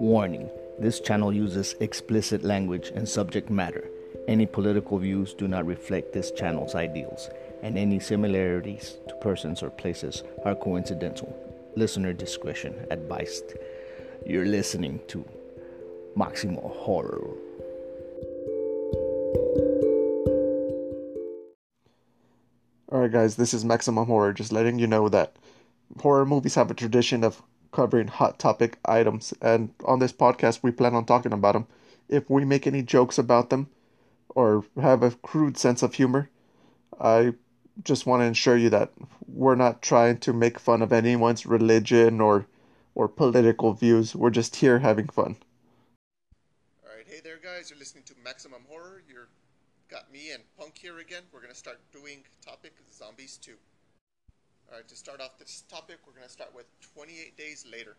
Warning this channel uses explicit language and subject matter. Any political views do not reflect this channel's ideals, and any similarities to persons or places are coincidental. Listener discretion advised. You're listening to Maximum Horror. Alright, guys, this is Maximum Horror, just letting you know that horror movies have a tradition of covering hot topic items, and on this podcast, we plan on talking about them. If we make any jokes about them or have a crude sense of humor, I just want to ensure you that we're not trying to make fun of anyone's religion or or political views. We're just here having fun. All right, hey there, guys. You're listening to Maximum Horror. You're got me and Punk here again. We're gonna start doing topic zombies 2. All right, to start off this topic, we're gonna start with 28 days later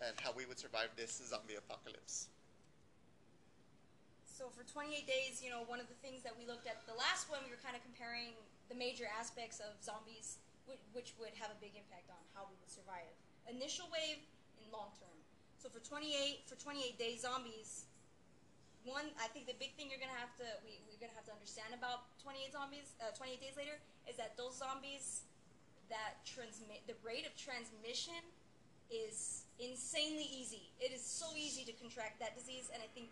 and how we would survive this zombie apocalypse. So for 28 days, you know, one of the things that we looked at the last one, we were kind of comparing the major aspects of zombies, which would have a big impact on how we would survive. Initial wave and long term. So for 28 for 28 days, zombies. One, I think the big thing you're gonna have to we, we're gonna have to understand about 28 zombies, uh, 28 days later, is that those zombies that transmit the rate of transmission is insanely easy. It is so easy to contract that disease, and I think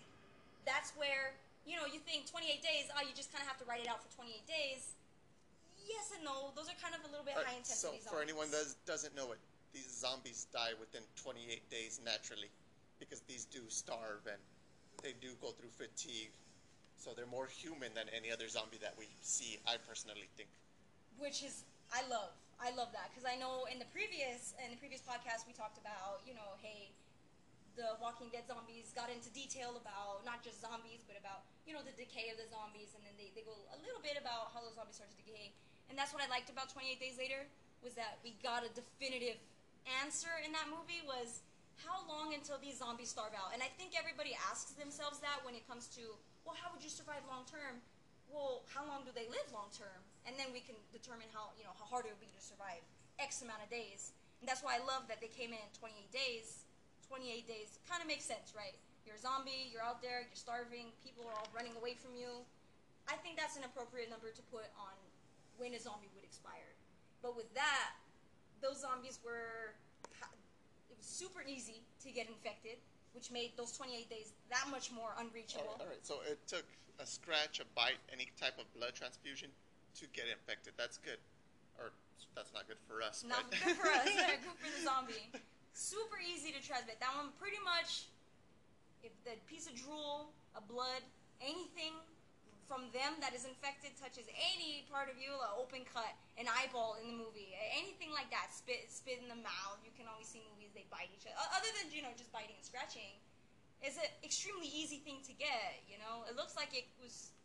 that's where you know you think 28 days. Oh, you just kind of have to write it out for 28 days. Yes and no. Those are kind of a little bit high right, so intensity for anyone that doesn't know it, these zombies die within 28 days naturally because these do starve and they do go through fatigue. So they're more human than any other zombie that we see, I personally think. which is I love. I love that because I know in the previous in the previous podcast we talked about you know hey the Walking Dead zombies got into detail about not just zombies but about you know the decay of the zombies and then they, they go a little bit about how those zombies start to decay. And that's what I liked about 28 Days Later was that we got a definitive answer in that movie was how long until these zombies starve out? And I think everybody asks themselves that when it comes to well how would you survive long term well, how long do they live long term? And then we can determine how you know how hard it would be to survive X amount of days. And that's why I love that they came in 28 days. 28 days kind of makes sense, right? You're a zombie, you're out there, you're starving, people are all running away from you. I think that's an appropriate number to put on when a zombie would expire. But with that, those zombies were it was super easy to get infected, which made those 28 days that much more unreachable. right, all right, so it took a scratch, a bite, any type of blood transfusion to get infected. That's good. Or that's not good for us. Not but good for us. yeah, good for the zombie. Super easy to transmit. That one pretty much, if the piece of drool, a blood, anything from them that is infected touches any part of you, an open cut, an eyeball in the movie, anything like that, spit spit in the mouth. You can always see movies they bite each other. Other than you know just biting and scratching, it's an extremely easy thing to get. You know, it looks like it was.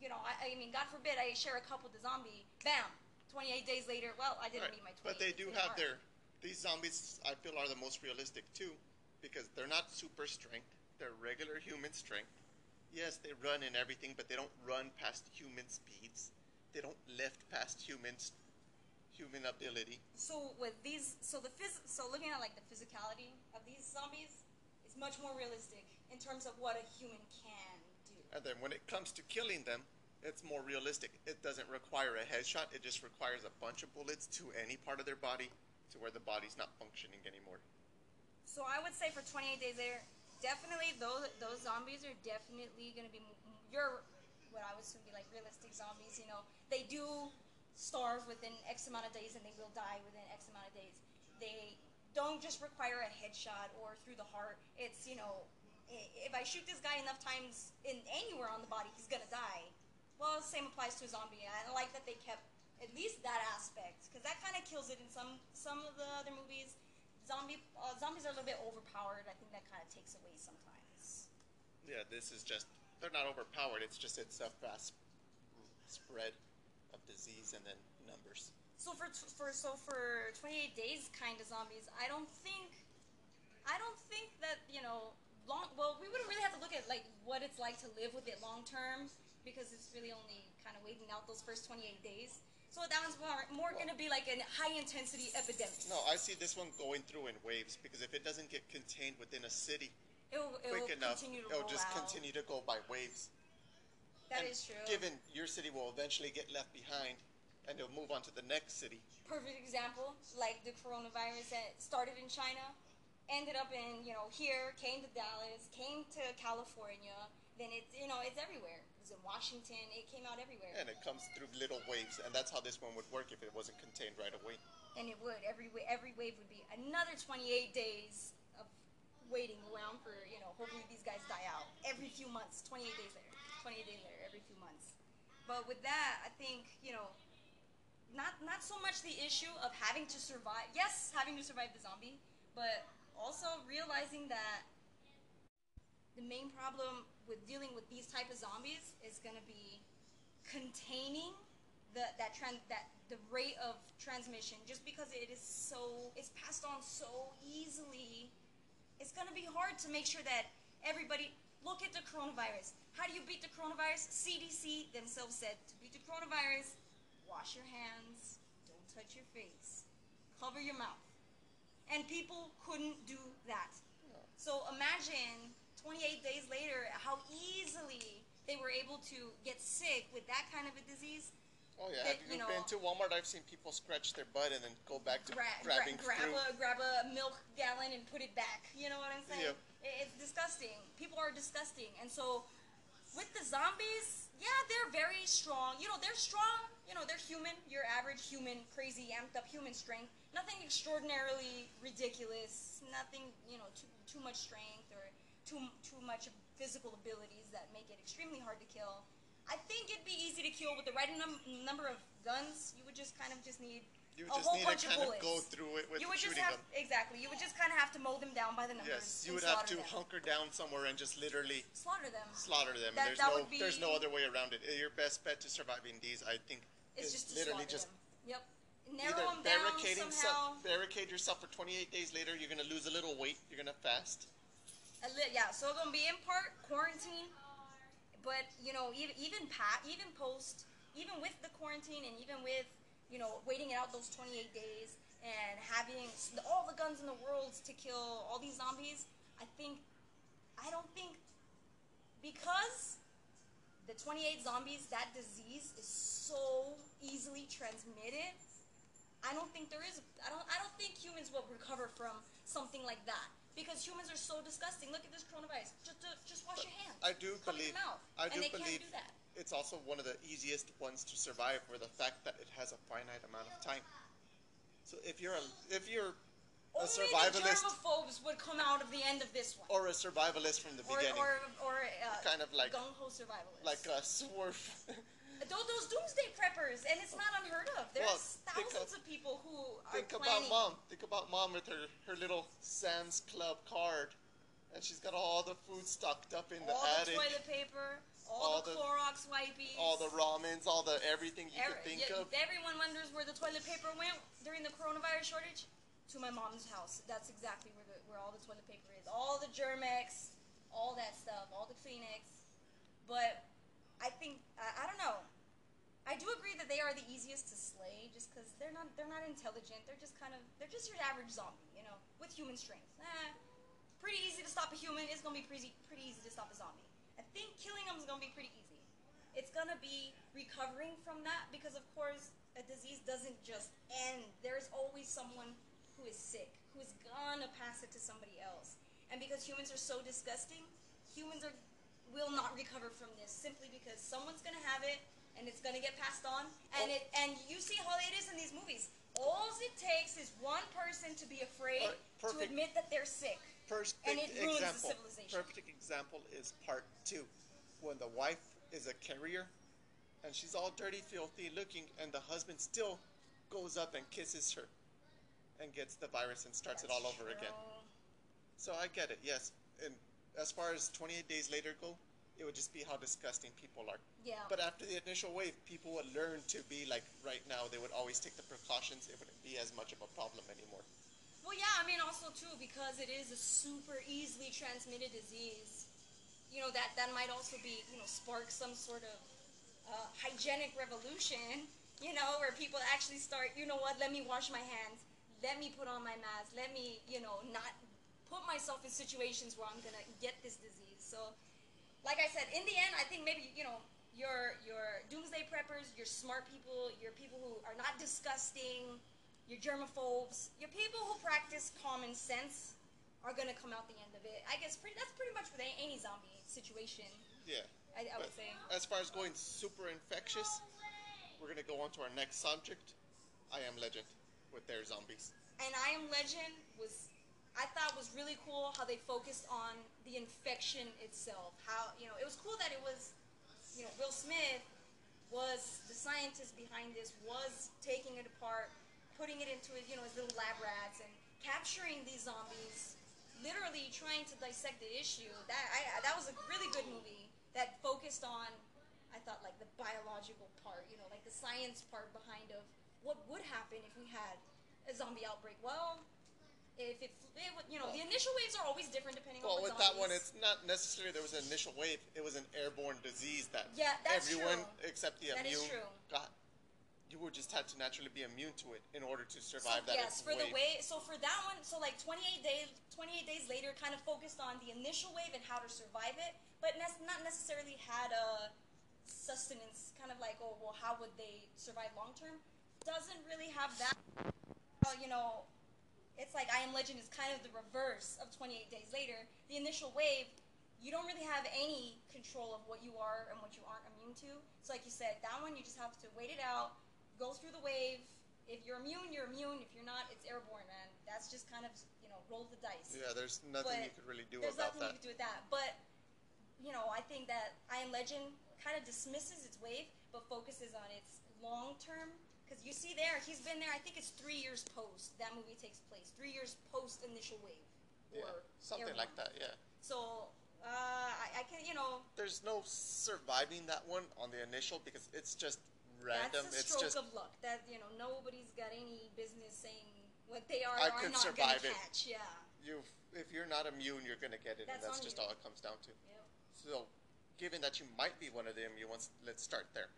You know, I, I mean, God forbid I share a cup with a zombie. Bam! 28 days later, well, I didn't Right, meet my 28 But they do have their these zombies. I feel are the most realistic too, because they're not super strength. They're regular human strength. Yes, they run and everything, but they don't run past human speeds. They don't lift past humans, human ability. So with these, so the phys, so looking at like the physicality of these zombies is much more realistic in terms of what a human can. And then when it comes to killing them, it's more realistic. It doesn't require a headshot. It just requires a bunch of bullets to any part of their body to where the body's not functioning anymore. So I would say for 28 days there, definitely those those zombies are definitely going to be your what I would assume be like realistic zombies. You know, they do starve within X amount of days and they will die within X amount of days. They don't just require a headshot or through the heart. It's you know, if I shoot this guy enough times in anywhere on the body, he's gonna die. Well, the same applies to a zombie. I like that they kept at least that aspect because that kind of kills it in some some of the other movies. Zombie uh, zombies are a little bit overpowered. I think that kind of takes away sometimes. Yeah, this is just, they're not overpowered. It's just, it's a fast spread of disease and then numbers. So for for so for 28 days kind of zombies, I don't think I don't think that, you know, long well, we wouldn't really have to look at like what it's like to live with it long term because it's really only kind of waiting out those first 28 days. So that one's more, more going to be like a high intensity epidemic. No, I see this one going through in waves because if it doesn't get contained within a city It'll, it'll quick enough, continue to it'll just out. continue to go by waves. That And is true. Given your city will eventually get left behind, and it'll move on to the next city. perfect example, like the coronavirus that started in China, ended up in you know here, came to Dallas, came to California, then it's you know it's everywhere. It was in Washington, it came out everywhere, And it comes through little waves, and that's how this one would work if it wasn't contained right away. and it would every every wave would be another 28 days of waiting around for you know hopefully these guys die out every few months, 28 days later, 28 days later, every few months. But with that, I think you know. Not, not so much the issue of having to survive. Yes, having to survive the zombie, but also realizing that the main problem with dealing with these type of zombies is going to be containing the that trend that the rate of transmission. Just because it is so it's passed on so easily it's going to be hard to make sure that everybody look at the coronavirus. How do you beat the coronavirus? Cdc themselves said to beat the coronavirus wash your hands don't touch your face cover your mouth and people couldn't do that so imagine 28 days later how easily they were able to get sick with that kind of a disease. Oh yeah, That, have you you know- been to Walmart? I've seen people scratch their butt and then go back to Gra- gra- grabbing grab fruit. a grab a milk gallon and put it back. You know what I'm saying? Yep. It- It's disgusting. People are disgusting, and so with the zombies, yeah, they're very strong. You know, they're strong. You know, they're human. Your average human, crazy, amped up human strength. Nothing extraordinarily ridiculous. Nothing, you know, too too much strength or too too much physical abilities that make it extremely hard to kill. I think it'd be easy to kill with the right num- number of guns. You would just kind of just need You a just whole need bunch to kind of bullets. go through it with you would just shooting have them. exactly. You would just kind of have to mow them down by the numbers. Yes, you would have to them. hunker down somewhere and just literally slaughter them. slaughter them. That- there's that no would be- there's no other way around it. Your best bet to surviving these, I think, is just literally just them. Yep. Either Narrow them down barricading somehow. some, barricade yourself for 28 days later. You're gonna lose a little weight. You're gonna fast. A li- yeah, so it's gonna be in part quarantine, but you know, even even pat, even post, even with the quarantine, and even with you know waiting it out those 28 days and having all the guns in the world to kill all these zombies, I think, I don't think, because the 28 zombies, that disease is so easily transmitted. I don't think there is. I don't. I don't think humans will recover from something like that because humans are so disgusting. Look at this coronavirus. Just, just, just wash your hands. I do Cover believe. your mouth. I and do they believe can't do that. it's also one of the easiest ones to survive for the fact that it has a finite amount of time. So if you're a if you're a Only the survivalist germaphobes would come out of the end of this one. or a survivalist from the beginning, or, or uh, Kind of like- gung ho survivalists. like us, we're those, doomsday preppers, and it's not unheard of. There's Well, thousands of- of people who are Think planning. about mom. Think about mom with her, her little Sam's Club card, and she's got all the food stocked up in the attic. all the toilet paper, all, all the, the- Clorox wipes, all the ramens, all the everything you Every- could think yeah, of. Everyone wonders where the toilet paper went during the coronavirus shortage. To my mom's house. That's exactly where the, where all the toilet paper is. All the Germ-X, all that stuff, all the Kleenex. But I think I, I don't know. I do agree that they are the easiest to slay, just because they're not they're not intelligent. They're just kind of they're just your average zombie, you know, with human strength. Eh, pretty easy to stop a human. It's gonna be pretty pretty easy to stop a zombie. I think killing them is gonna be pretty easy. It's gonna be recovering from that because, of course, a disease doesn't just end. There's always someone who is sick, who is gonna pass it to somebody else. And because humans are so disgusting, humans are will not recover from this simply because someone's gonna have it and it's gonna get passed on. And Oh. it and you see how it is in these movies. All it takes is one person to be afraid to admit that they're sick. Perfect And it ruins the example. civilization. Perfect example is part two, when the wife is a carrier, and she's all dirty, filthy looking, and the husband still goes up and kisses her, and gets the virus and starts it all That's over again. So I get it, yes. And as far as 28 days later go, it would just be how disgusting people are. Yeah. But after the initial wave, people would learn to be like right now. They would always take the precautions. It wouldn't be as much of a problem anymore. Well, yeah, I mean, also too because it is a super easily transmitted disease. You know that that might also be you know spark some sort of uh, hygienic revolution You know, where people actually start, you know what, let me wash my hands, let me put on my mask, let me, you know, not put myself in situations where I'm gonna get this disease. So, like I said, in the end, I think maybe, you know, your your doomsday preppers, your smart people, your people who are not disgusting, your germaphobes, your people who practice common sense are gonna come out the end of it. I guess pretty that's pretty much with any, any zombie situation. Yeah. I, I would say. As far as going super infectious, we're gonna go on to our next subject. I am Legend with their zombies. And I Am Legend was, I thought was really cool how they focused on the infection itself. How you know it was cool that it was, you know, Will Smith was the scientist behind this, was taking it apart, putting it into you know his little lab rats and capturing these zombies, literally trying to dissect the issue. That I that was a really good movie that focused on. I thought like the biological part, you know, like the science part behind of what would happen if we had a zombie outbreak. Well, if it, it would- you know, the initial waves are always different depending Well, on what with that one, it's not necessarily there was an initial wave. It was an airborne disease that Yeah, that's everyone true. except the That is immune true. got. You would just had to naturally be immune to it in order to survive that yes, for wave. the way. So for that one, so like 28 days, 28 days later, kind of focused on the initial wave and how to survive it, but not necessarily had a sustenance. Kind of like, oh well, how would they survive long term? Doesn't really have that. Uh, you know, it's like I Am Legend is kind of the reverse of 28 Days Later. The initial wave, you don't really have any control of what you are and what you aren't immune to. So, like you said, that one you just have to wait it out, go through the wave. If you're immune, you're immune. If you're not, it's airborne, man. That's just kind of you know roll the dice. Yeah, there's nothing you could really do about that. There's nothing you could do with that. But you know, I think that I Am Legend kind of dismisses its wave, but focuses on its long term. Because you see there, he's been there. I think it's three years post that movie takes place. Three years post initial wave, Yeah, or something airborne. like that. Yeah. So uh, I, I can, you know, There's no surviving that one on the initial because it's just random. that's a it's stroke just of luck. That you know, nobody's got any business saying what they are I or are could not survive it. catch. Yeah. you. If you're not immune, you're gonna get it, That's and that's just you. all it comes down to. Yep. So, given that you might be one of the immune ones, let's start there.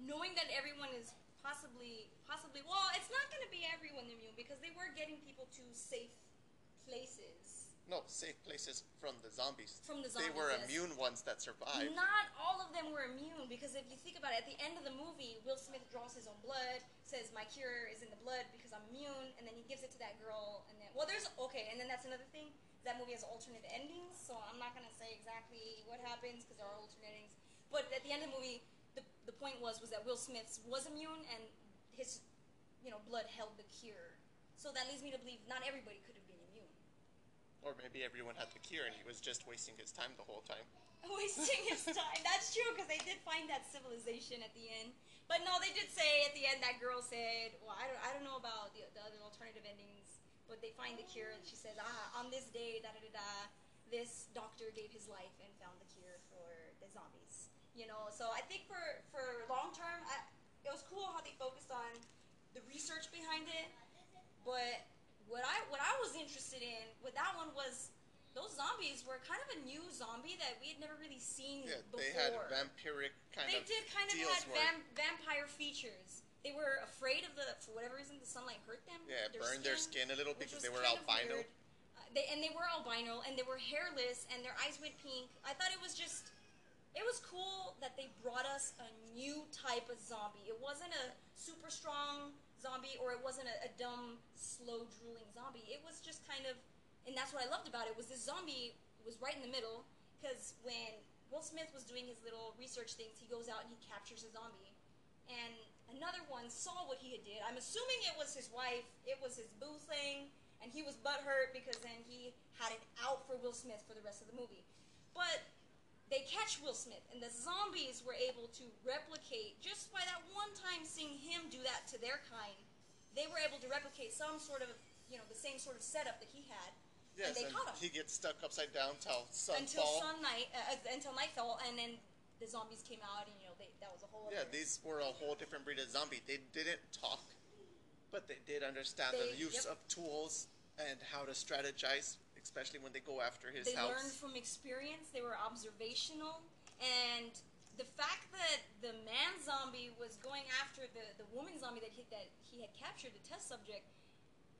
knowing that everyone is possibly possibly well it's not going to be everyone immune because they were getting people to safe places No, safe places from the zombies. From the zombies. They were immune ones that survived. not all of them were immune because if you think about it at the end of the movie will smith draws his own blood says my cure is in the blood because i'm immune and then he gives it to that girl and then well there's okay and then that's another thing that movie has alternate endings so i'm not going to say exactly what happens because there are alternate endings but at the end of the movie the, point was was that will smith was immune and his you know blood held the cure so that leads me to believe not everybody could have been immune Or maybe everyone had the cure and he was just wasting his time the whole time. wasting his time. That's true because they did find that civilization at the end. But no, they did say at the end that girl said, "Well, I don't, I don't know about the, the other alternative endings, but they find the cure." And she says, "Ah, on this day, da da da da, this doctor gave his life and found the cure for the zombies." You know, so I think for for long term, I, it was cool how they focused on the research behind it. But what I what I was interested in with that one was those zombies were kind of a new zombie that we had never really seen Yeah, before. they had vampiric kind They of They did kind of had vam- vampire features. They were afraid of the for whatever reason the sunlight hurt them. Yeah, burned their skin a little because they were albino. Uh, they and they were albino and they were hairless and their eyes went pink. I thought it was just it was cool that they brought us a new type of zombie. It wasn't a super strong zombie or it wasn't a, a dumb, slow drooling zombie. It was just kind of, and that's what I loved about it was this zombie was right in the middle because when Will Smith was doing his little research things, he goes out and he captures a zombie, and another one saw what he had did. I'm assuming it was his wife. It was his boo thing, and he was butthurt because then he had it out for Will Smith for the rest of the movie. But they catch Will Smith, and the zombies were able to replicate just by that one time seeing him do that to their kind. They were able to replicate some sort of, you know, the same sort of setup that he had, Yes, and they and caught him he gets stuck upside down sunfall. until sun night, uh, uh, until nightfall, and then the zombies came out, and you know, they, that was a whole. Yeah, these were a whole different breed of zombie. They didn't talk, but they did understand They- the use yep. of tools and how to strategize, especially when they go after his they house. learned from experience. They were observational, and the fact that the man zombie was going after the, the woman zombie that he, that he had captured, the test subject,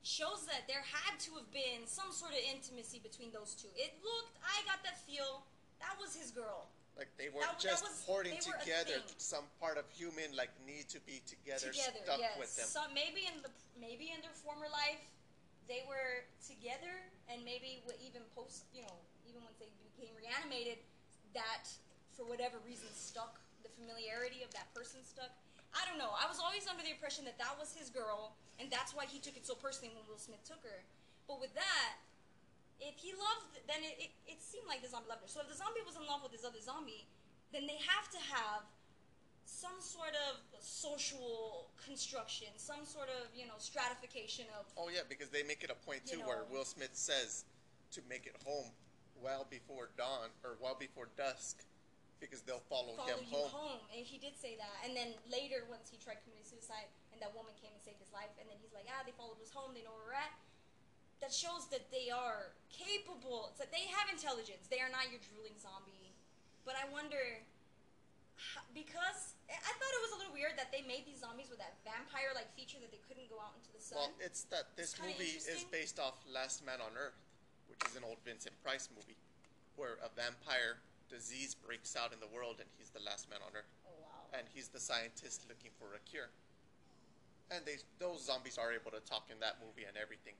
shows that there had to have been some sort of intimacy between those two. It looked, I got that feel, that was his girl. Like they weren't That- that just was- hoarding they were together. Some part of human like need to be together, together, stuck yes. with them. So maybe in the maybe in their former life, they were together, and maybe even post, you know, even once they became reanimated, that for whatever reason stuck. The familiarity of that person stuck. I don't know. I was always under the impression that that was his girl, and that's why he took it so personally when Will Smith took her. But with that, if he loved, then it, it, it seemed like the zombie loved her. So if the zombie was in love with this other zombie, then they have to have some sort of social construction, some sort of you know stratification of Oh yeah, because they make it a point too, where. Will Smith says to make it home well before dawn or well before dusk, because they'll follow, follow him you home. home. And he did say that. And then later, once he tried committing suicide, and that woman came and saved his life, and then he's like, ah, they followed us home. They know where we're at. That shows that they are capable. It's that they have intelligence. They are not your drooling zombie. But I wonder, because I thought it was a little weird that they made these zombies with that vampire-like feature that they couldn't go out into the sun. Well, it's that this It's movie is based off Last Man on Earth, which is an old Vincent Price movie, where a vampire disease breaks out in the world and he's the last man on Earth, oh wow. and he's the scientist looking for a cure. And they those zombies are able to talk in that movie and everything.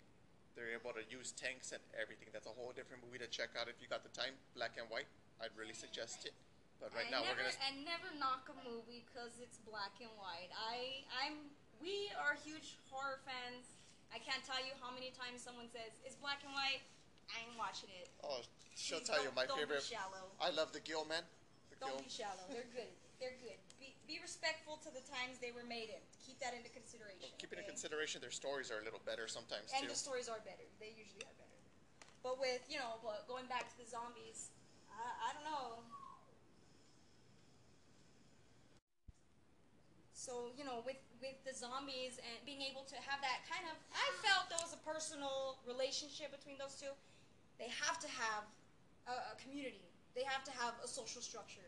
They're able to use tanks and everything. That's a whole different movie to check out if you got the time. Black and white. I'd really suggest it. But right I now never, we're gonna. and never knock a movie because it's black and white. I I'm we are huge horror fans. I can't tell you how many times someone says it's black and white. I ain't watching it. Oh, she'll Please tell you my don't favorite. Be shallow. I love the Gill Man. The Don't Gill. be shallow. They're good. They're good. Be, be respectful to the times they were made in. Keep that into consideration. Keeping in okay? consideration, their stories are a little better sometimes And too. the stories are better. They usually are better. But with you know, going back to the zombies, I, I don't know. So you know, with with the zombies and being able to have that kind of, I felt there was a personal relationship between those two. They have to have a, a community. They have to have a social structure.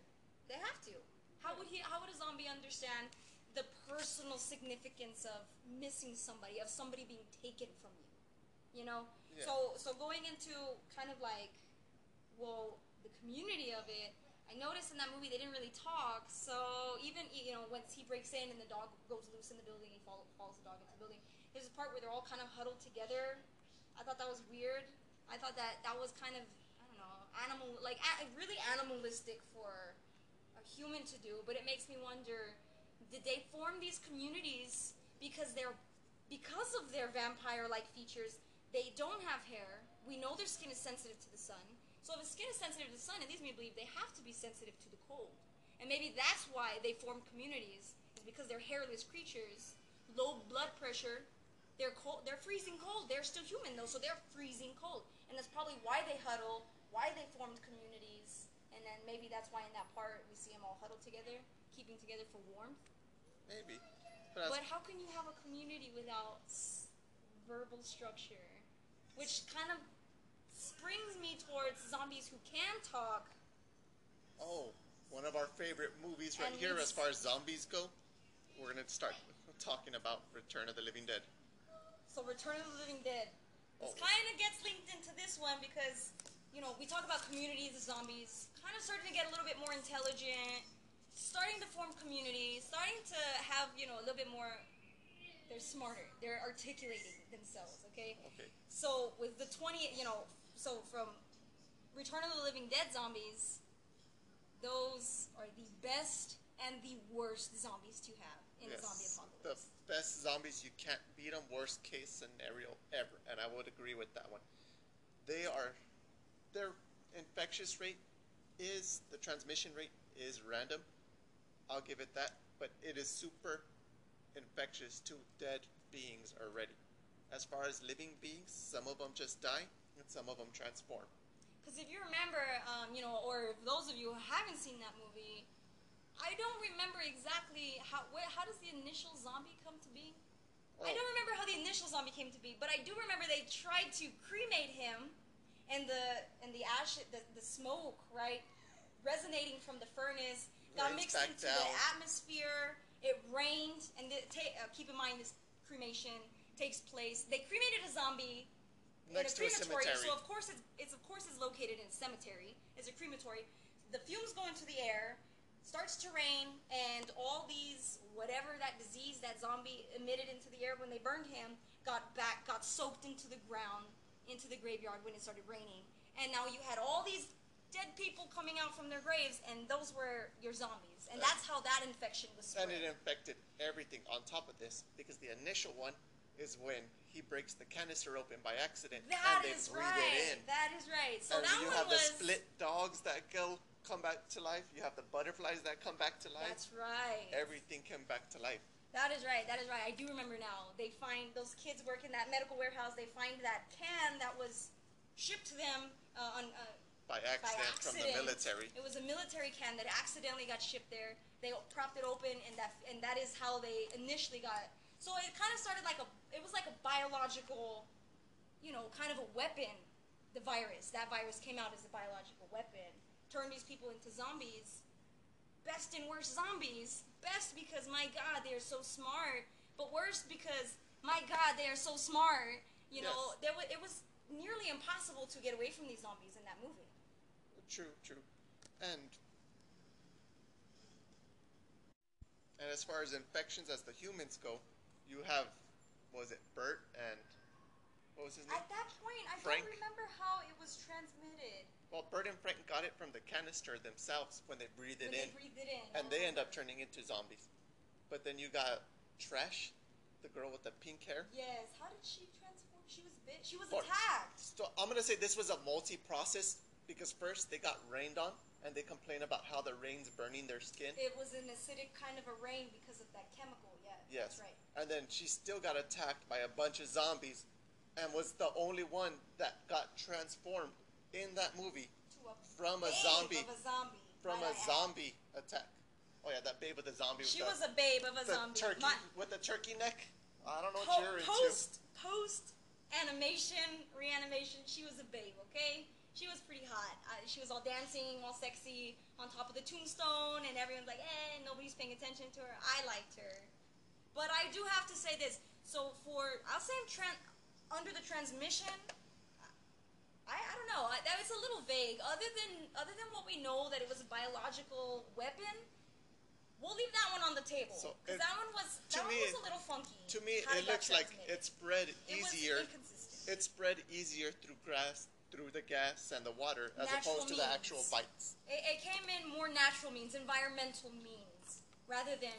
They have to. How would he? How would a zombie understand the personal significance of missing somebody, of somebody being taken from you? You know. Yeah. So so going into kind of like, well, the community of it. I noticed in that movie they didn't really talk. So even you know once he breaks in and the dog goes loose in the building, he follow, follows the dog into the building. There's a part where they're all kind of huddled together. I thought that was weird. I thought that that was kind of I don't know animal like really animalistic for a human to do. But it makes me wonder: did they form these communities because they're because of their vampire-like features? They don't have hair. We know their skin is sensitive to the sun. So if the skin is sensitive to the sun, it leads me to believe they have to be sensitive to the cold. And maybe that's why they form communities, is because they're hairless creatures, low blood pressure. They're cold. They're freezing cold. They're still human though, so they're freezing cold. And that's probably why they huddle, why they formed communities. And then maybe that's why in that part we see them all huddled together, keeping together for warmth. Maybe. But, But how can you have a community without s- verbal structure? Which kind of springs me towards zombies who can talk. oh, one of our favorite movies right And here as far as zombies go. We're gonna start talking about Return of the Living Dead. So Return of the Living Dead. This Oh. kind of gets linked into this one because, you know, we talk about communities of zombies, kind of starting to get a little bit more intelligent, starting to form communities, starting to have, you know, a little bit more. They're smarter. They're articulating themselves. Okay. Okay. So with the 20, you know, so from Return of the Living Dead zombies, those are the best and the worst zombies to have in a zombie apocalypse. The best zombies you can't beat them. Worst case scenario ever, and I would agree with that one. They are their infectious rate is the transmission rate is random. I'll give it that, but it is super infectious to dead beings already. As far as living beings, some of them just die and some of them transform. Because if you remember, um, you know, or those of you who haven't seen that movie, I don't remember exactly how how does the initial zombie come to be. I Oh. don't remember how the initial zombie came to be, but I do remember they tried to cremate him, and the and the ash, the, the smoke, right, resonating from the furnace got mixed into down. the atmosphere. It rained, and the, ta- uh, keep in mind this cremation takes place. They cremated a zombie Next in to a cemetery. so of course it's, it's of course is located in a cemetery. It's a crematory. The fumes go into the air. Starts to rain, and all these whatever that disease that zombie emitted into the air when they burned him got back, got soaked into the ground, into the graveyard when it started raining. And now you had all these dead people coming out from their graves, and those were your zombies. And that's how that infection was spread. And it infected everything on top of this because the initial one is when he breaks the canister open by accident That and they is breathe right. it in. That is right. So and that you one have was. the split dogs that go come back to life. You have the butterflies that come back to life. That's right. Everything came back to life. That is right. That is right. I do remember now. They find those kids work in that medical warehouse. They find that can that was shipped to them uh, on. Uh, By by accident, from the accident. military. It was a military can that accidentally got shipped there. They propped it open, and that and that is how they initially got. So it kind of started like a. It was like a biological, you know, kind of a weapon. The virus. That virus came out as a biological weapon. Turned these people into zombies. Best and worst zombies. Best because my God, they are so smart. But worst because my God, they are so smart. You know, Yes. there it was nearly impossible to get away from these zombies in that movie. True, true. And and as far as infections as the humans go, you have what was it Burt and what was his name? At that point, I Frank? don't remember how it was transmitted. Well, Burt and Frank got it from the canister themselves when they breathed it when in, they breathed it in. and they end up turning into zombies. But then you got Trash, the girl with the pink hair. Yes. How did she transform? She was bit. She was attacked. So I'm gonna say this was a multi-process because first they got rained on, and they complain about how the rain's burning their skin. It was an acidic kind of a rain because of that chemical. Yes. That's right. And then she still got attacked by a bunch of zombies and was the only one that got transformed in that movie a From a zombie. Of a zombie. from a zombie attack. Oh yeah, that babe with the zombie She was a babe of a zombie. turkey My- with the turkey neck. I don't know what you're into. post post animation reanimation. She was a babe. Okay. She was pretty hot. Uh, she was all dancing, all sexy, on top of the tombstone, and everyone's like, "Eh, nobody's paying attention to her." I liked her, but I do have to say this. So for I'll say under the transmission, I, I don't know. I, that was a little vague. Other than other than what we know that it was a biological weapon, we'll leave that one on the table So because it- that one was to that one me was it- a little funky. To me, it looks like it spread It easier. It spread easier through grass, through the gas and the water, as Natural opposed to the actual bites. It, it came in more natural means, environmental means, rather than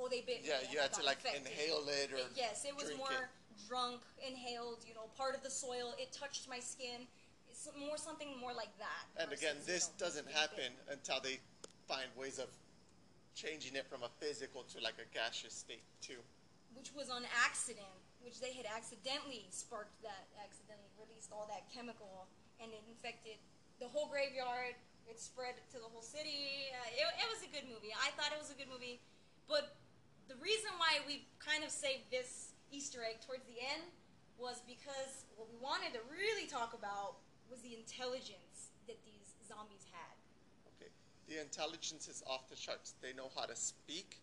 oh they bit me. Yeah, you had to like infected. inhale it or It- yes, it was more it. drunk, inhaled. You know, part of the soil. It touched my skin. It's more something more like that. And again, versus, you this know, doesn't being bit. happen until they find ways of changing it from a physical to like a gaseous state too. which was on accident, which they had accidentally sparked that, accidentally released all that chemical, and it infected the whole graveyard. It spread to the whole city. Uh, it, it was a good movie. I thought it was a good movie, but the reason why we kind of saved this Easter egg towards the end was because what we wanted to really talk about was the intelligence that these zombies had. Okay. The intelligence is off the charts. They know how to speak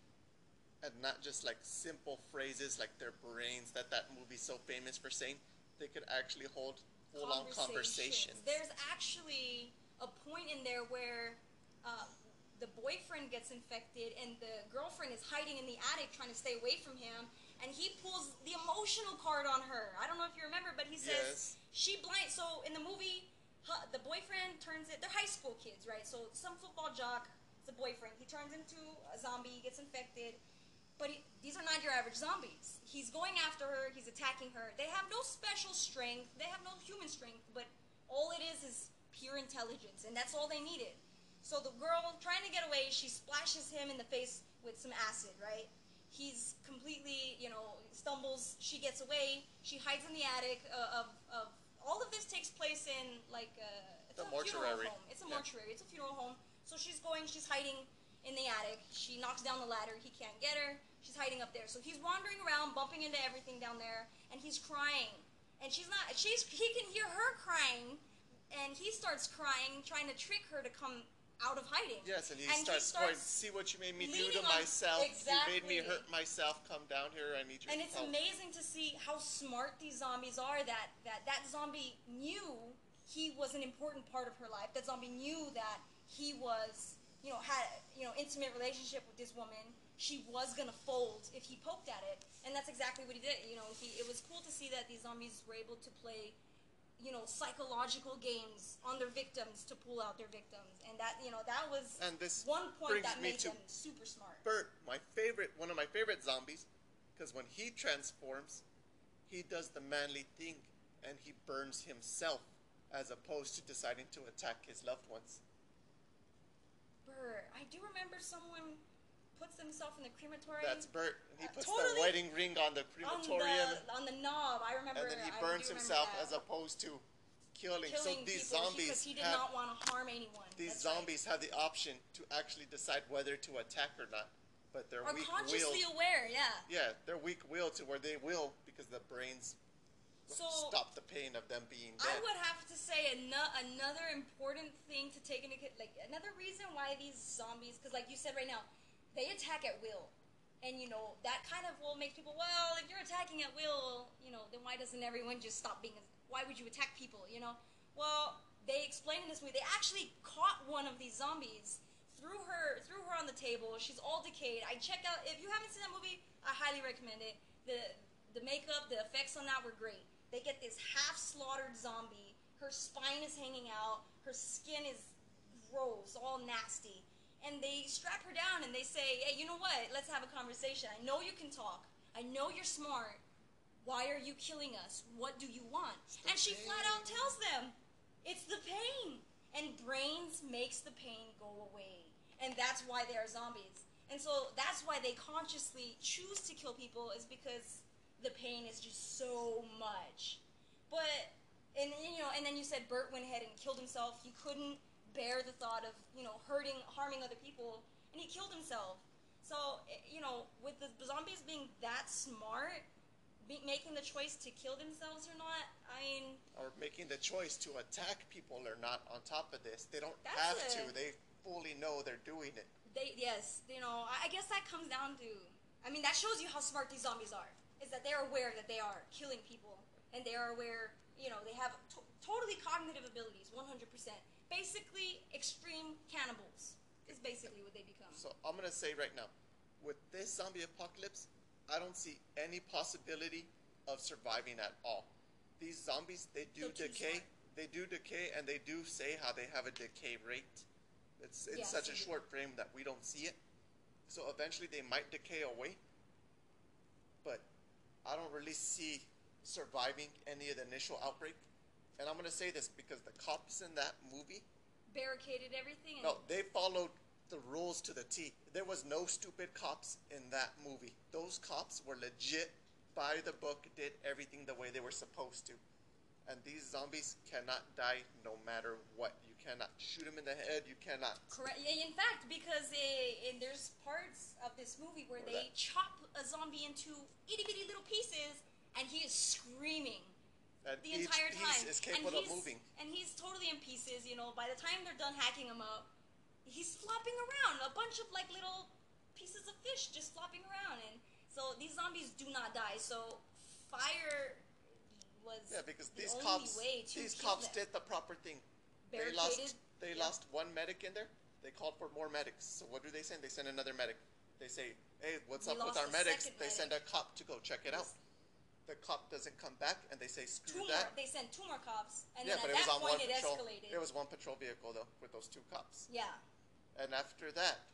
and not just like simple phrases like their brains that that movie's so famous for saying. They could actually hold full on conversations. There's actually a point in there where uh, the boyfriend gets infected and the girlfriend is hiding in the attic trying to stay away from him, and he pulls the emotional card on her. I don't know if you remember, but he says Yes. she blind. So in the movie, the boyfriend turns it. They're high school kids, right? So some football jock, the boyfriend, he turns into a zombie, he gets infected. But he, these are not your average zombies. He's going after her. He's attacking her. They have no special strength. They have no human strength. But all it is is pure intelligence, and that's all they needed. So the girl trying to get away, she splashes him in the face with some acid. Right? He's completely, you know, stumbles. She gets away. She hides in the attic uh, of, of. All of this takes place in like a, it's The a funeral mortuary. home. It's a Yeah. mortuary. It's a funeral home. So she's going. She's hiding in the attic. She knocks down the ladder. He can't get her. She's hiding up there. So he's wandering around, bumping into everything down there, and he's crying. And she's not. She's. He can hear her crying, and he starts crying, trying to trick her to come out of hiding. Yes, and he And he starts, going, see what you made me do to myself. You made me hurt myself. Come down here. I need your And it's help. amazing to see how smart these zombies are. That that that zombie knew he was an important part of her life. That zombie knew that he was, you know, had you know intimate relationship with this woman. She was gonna fold if he poked at it, and that's exactly what he did. You know, he it was cool to see that these zombies were able to play, you know, psychological games on their victims to pull out their victims, and that you know that was And this one point that made them super smart. Burt, my favorite, one of my favorite zombies, because when he transforms, he does the manly thing and he burns himself as opposed to deciding to attack his loved ones. Burt, I do remember someone puts themselves in the crematory. That's Burt. He Uh, puts totally the wedding ring on the on crematorium the on the knob. I remember. and then he burns himself that. as opposed to killing. killing so these people zombies because he did have, not want to harm anyone. these That's right. zombies have the option to actually decide whether to attack or not. But they're are weak consciously willed. aware. Yeah. Yeah, they're weak willed to where they will because the brains So stop the pain of them being dead. I would have to say ano- another important thing to take into like another reason why these zombies, because like you said right now, they attack at will, and you know that kind of will make people. Well, if you're attacking at will, you know, then why doesn't everyone just stop being? Why would you attack people? You know, well, they explain in this movie they actually caught one of these zombies. Threw her, threw her on the table. She's all decayed. I check out. If you haven't seen that movie, I highly recommend it. the The makeup, the effects on that were great. They get this half slaughtered zombie. Her spine is hanging out. Her skin is gross, all nasty. And they strap her down and they say, hey, you know what? Let's have a conversation. I know you can talk. I know you're smart. Why are you killing us? What do you want? And she flat out tells them, it's the pain. And brains makes the pain go away. And that's why they are zombies. And so that's why they consciously choose to kill people is because the pain is just so much. But and you know, and then you said Burt went ahead and killed himself. He couldn't bear the thought of you know hurting, harming other people, and he killed himself. So eh, you know, with the zombies being that smart, be, making the choice to kill themselves or not, I mean, or making the choice to attack people or not on top of this. They don't have a- to. They fully know they're doing it. they yes, you know, I I guess that comes down to, I mean, that shows you how smart these zombies are. Is that they're aware that they are killing people, and they are aware, you know, they have to- totally cognitive abilities, 100%. Basically, extreme cannibals is basically what they become. So I'm gonna say right now, with this zombie apocalypse, I don't see any possibility of surviving at all. These zombies, they do They're decay. They do decay, and they do say how they have a decay rate. It's in such a do. short frame that we don't see it. So eventually, they might decay away. But I don't really see surviving any of the initial outbreak. And I'm gonna say this because the cops in that movie, Barricaded everything. No, they followed the rules to the T. There was no stupid cops in that movie. Those cops were legit, by the book, did everything the way they were supposed to. And these zombies cannot die no matter what. You cannot shoot them in the head. You cannot. Correct. Yeah, In fact, because they, and there's parts of this movie where Where they that- chop a zombie into itty bitty little pieces, and he is screaming And the each entire piece time. is and of he's, moving. And he's totally in pieces. You know, by the time they're done hacking him up, he's flopping around. A bunch of like little pieces of fish just flopping around, and so these zombies do not die. So fire was Yeah, because the these only cops, way to these cops them. did the proper thing. They lost. They lost one medic in there. They called for more medics. So what do they send? They send another medic. They say, "Hey, what's We up with our medics?" They medic. send a cop to go check it out. The cop doesn't come back, and they say, Two "Screw more. that." They sent two more cops, and yeah, then but at it was that on point one it patrol. escalated. It was one patrol vehicle though, with those two cops. yeah. And after that,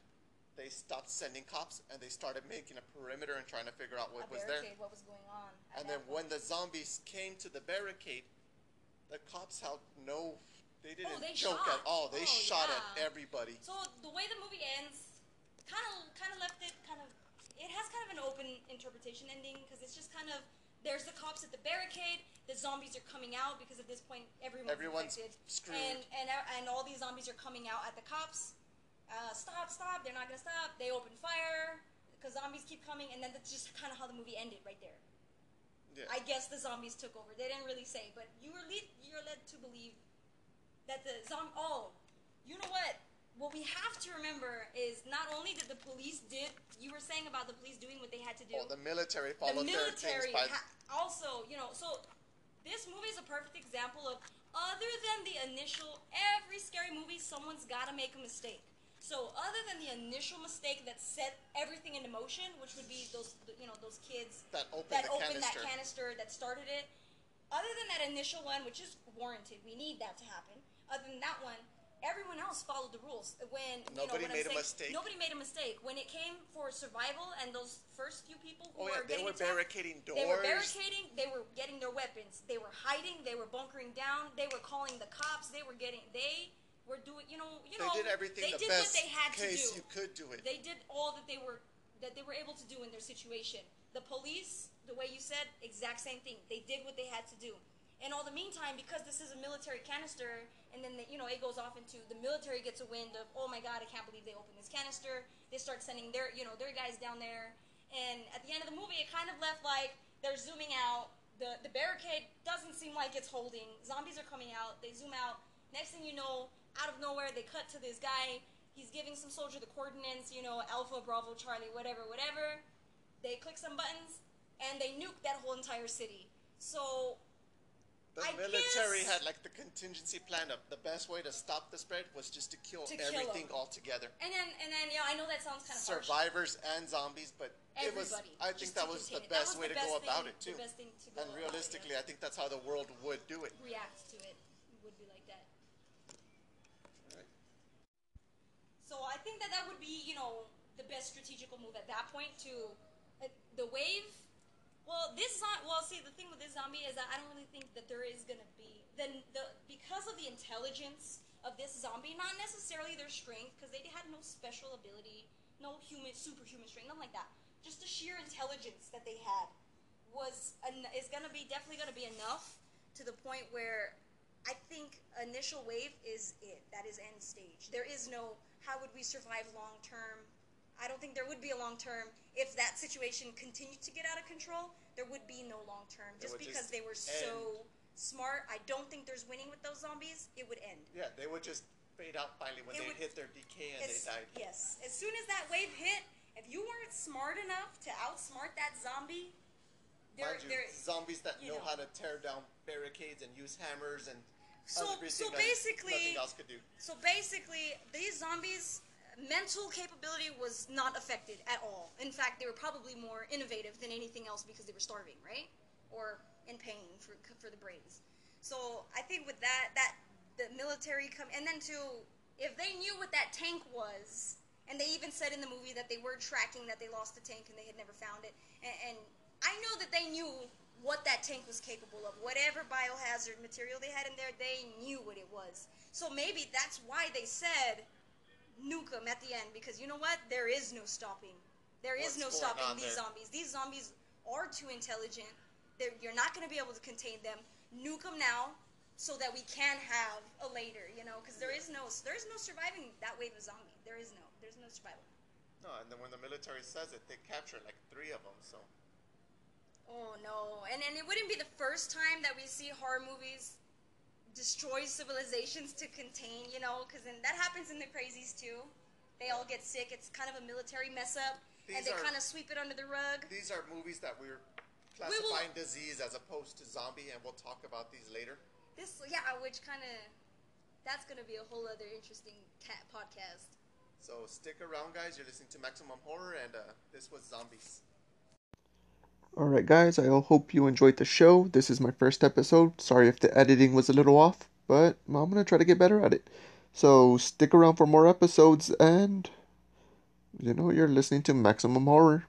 they stopped sending cops, and they started making a perimeter and trying to figure out what a was there. what was going on. And then when the zombies came to the barricade, the cops had no. They oh, didn't Oh, they joke shot. at all. They Oh, shot yeah. at everybody. So the way the movie ends, kind of, kind of left it kind of. It has kind of an open interpretation ending because it's just kind of there's the cops at the barricade. The zombies are coming out because at this point everyone's, Everyone's infected, screwed. and and and all these zombies are coming out at the cops. Uh, stop! Stop! They're not gonna stop. They open fire because zombies keep coming, and then that's just kind of how the movie ended right there. Yeah. I guess the zombies took over. They didn't really say, but you were lead, you're led to believe that the zombie. Oh, you know what? what we have to remember is not only did the police did you were saying about the police doing what they had to do. Oh, the military the followed their military things by. ha- also, you know, so this movie is a perfect example of other than the initial every scary movie someone's got to make a mistake. So other than the initial mistake that set everything into motion, which would be those you know those kids That opened that opened canister. that canister that started it. Other than that initial one, which is warranted, we need that to happen. Other than that one, everyone else followed the rules. When you know, Nobody when I'm made a saying- mistake. Nobody made a mistake. When it came for survival and those first few people Oh who yeah, were they were attacked, barricading doors. they were barricading. They were getting their weapons. They were hiding. They were bunkering down. They were calling the cops. They were getting. They were doing. You know. You They know. did everything They the did best what they had to do. you could do it. They did all that they were that they were able to do in their situation. The police, the way you said, exact same thing. They did what they had to do. And all the meantime, because this is a military canister, and then the, you know it goes off into the military gets a wind of, oh my god, I can't believe they opened this canister. They start sending their you know their guys down there, and at the end of the movie, it kind of left like they're zooming out. The the barricade doesn't seem like it's holding. Zombies are coming out. They zoom out. Next thing you know, out of nowhere, they cut to this guy. He's giving some soldier the coordinates, you know, Alpha, Bravo, Charlie, whatever, whatever. They click some buttons, and they nuke that whole entire city. So The I military guess- had like the contingency plan of the best way to stop the spread was just to kill To kill everything 'em. altogether. And then, and then, yeah, I know that sounds kind of harsh. Survivors and zombies, but it was. I think that was the it. That best was way the to go best about it too. The thing to And it, realistically, yeah. I think that's how the world would do it. react to it would be like that. Right. So I think that that would be, you know, the best strategical move at that point to uh, the wave. Well, this well, see, the thing with this zombie is that I don't really think that there is gonna be then the because of the intelligence of this zombie, not necessarily their strength, because they had no special ability, no human superhuman strength, nothing like that. Just the sheer intelligence that they had was is gonna be definitely gonna be enough to the point where I think initial wave is it. That is end stage. There is no how would we survive long term. I don't think there would be a long term if that situation continued to get out of control. There would be no long term just because just they were so smart. I don't think there's winning with those zombies. It would end. Yeah, they would just fade out finally when It they would- hit their decay and As- they died. Yes. As soon as that wave hit, if you weren't smart enough to outsmart that zombie, there, Mind you, there, zombies that you know, know. how to tear down barricades and use hammers and So- so basically- nothing else could do. So basically, these zombies' mental capability was not affected at all. In fact, they were probably more innovative than anything else because they were starving, right? Or in pain for for the brains. So I think with that, that the military come, and then too, if they knew what that tank was, and they even said in the movie that they were tracking that they lost the tank and they had never found it, and, and I know that they knew what that tank was capable of. Whatever biohazard material they had in there, they knew what it was. So maybe that's why they said nuke them at the end because you know what? There is no stopping. There is What's no stopping these there? zombies. These zombies are too intelligent. They're, you're not going to be able to contain them. Nuke them now so that we can have a later, you know, because there is no there is no surviving that wave of zombie. There is no there's no survival. No, and then when the military says it, they capture like three of them. So Oh no! And and it wouldn't be the first time that we see horror movies destroy civilizations to contain, you know, because then that happens in the crazies too. They all get sick. It's kind of a military mess up, and they are- kind of sweep it under the rug. these are movies that we're will- classifying disease as opposed to zombie, and we'll talk about these later. This, yeah, which kind of that's gonna be a whole other interesting cat podcast. So stick around, guys. You're listening to Maximum Horror, and uh, this was Zombies. Alright, guys, I hope you enjoyed the show. This is my first episode. Sorry if the editing was a little off, but I'm gonna try to get better at it. So stick around for more episodes, and you know, you're listening to Maximum Horror.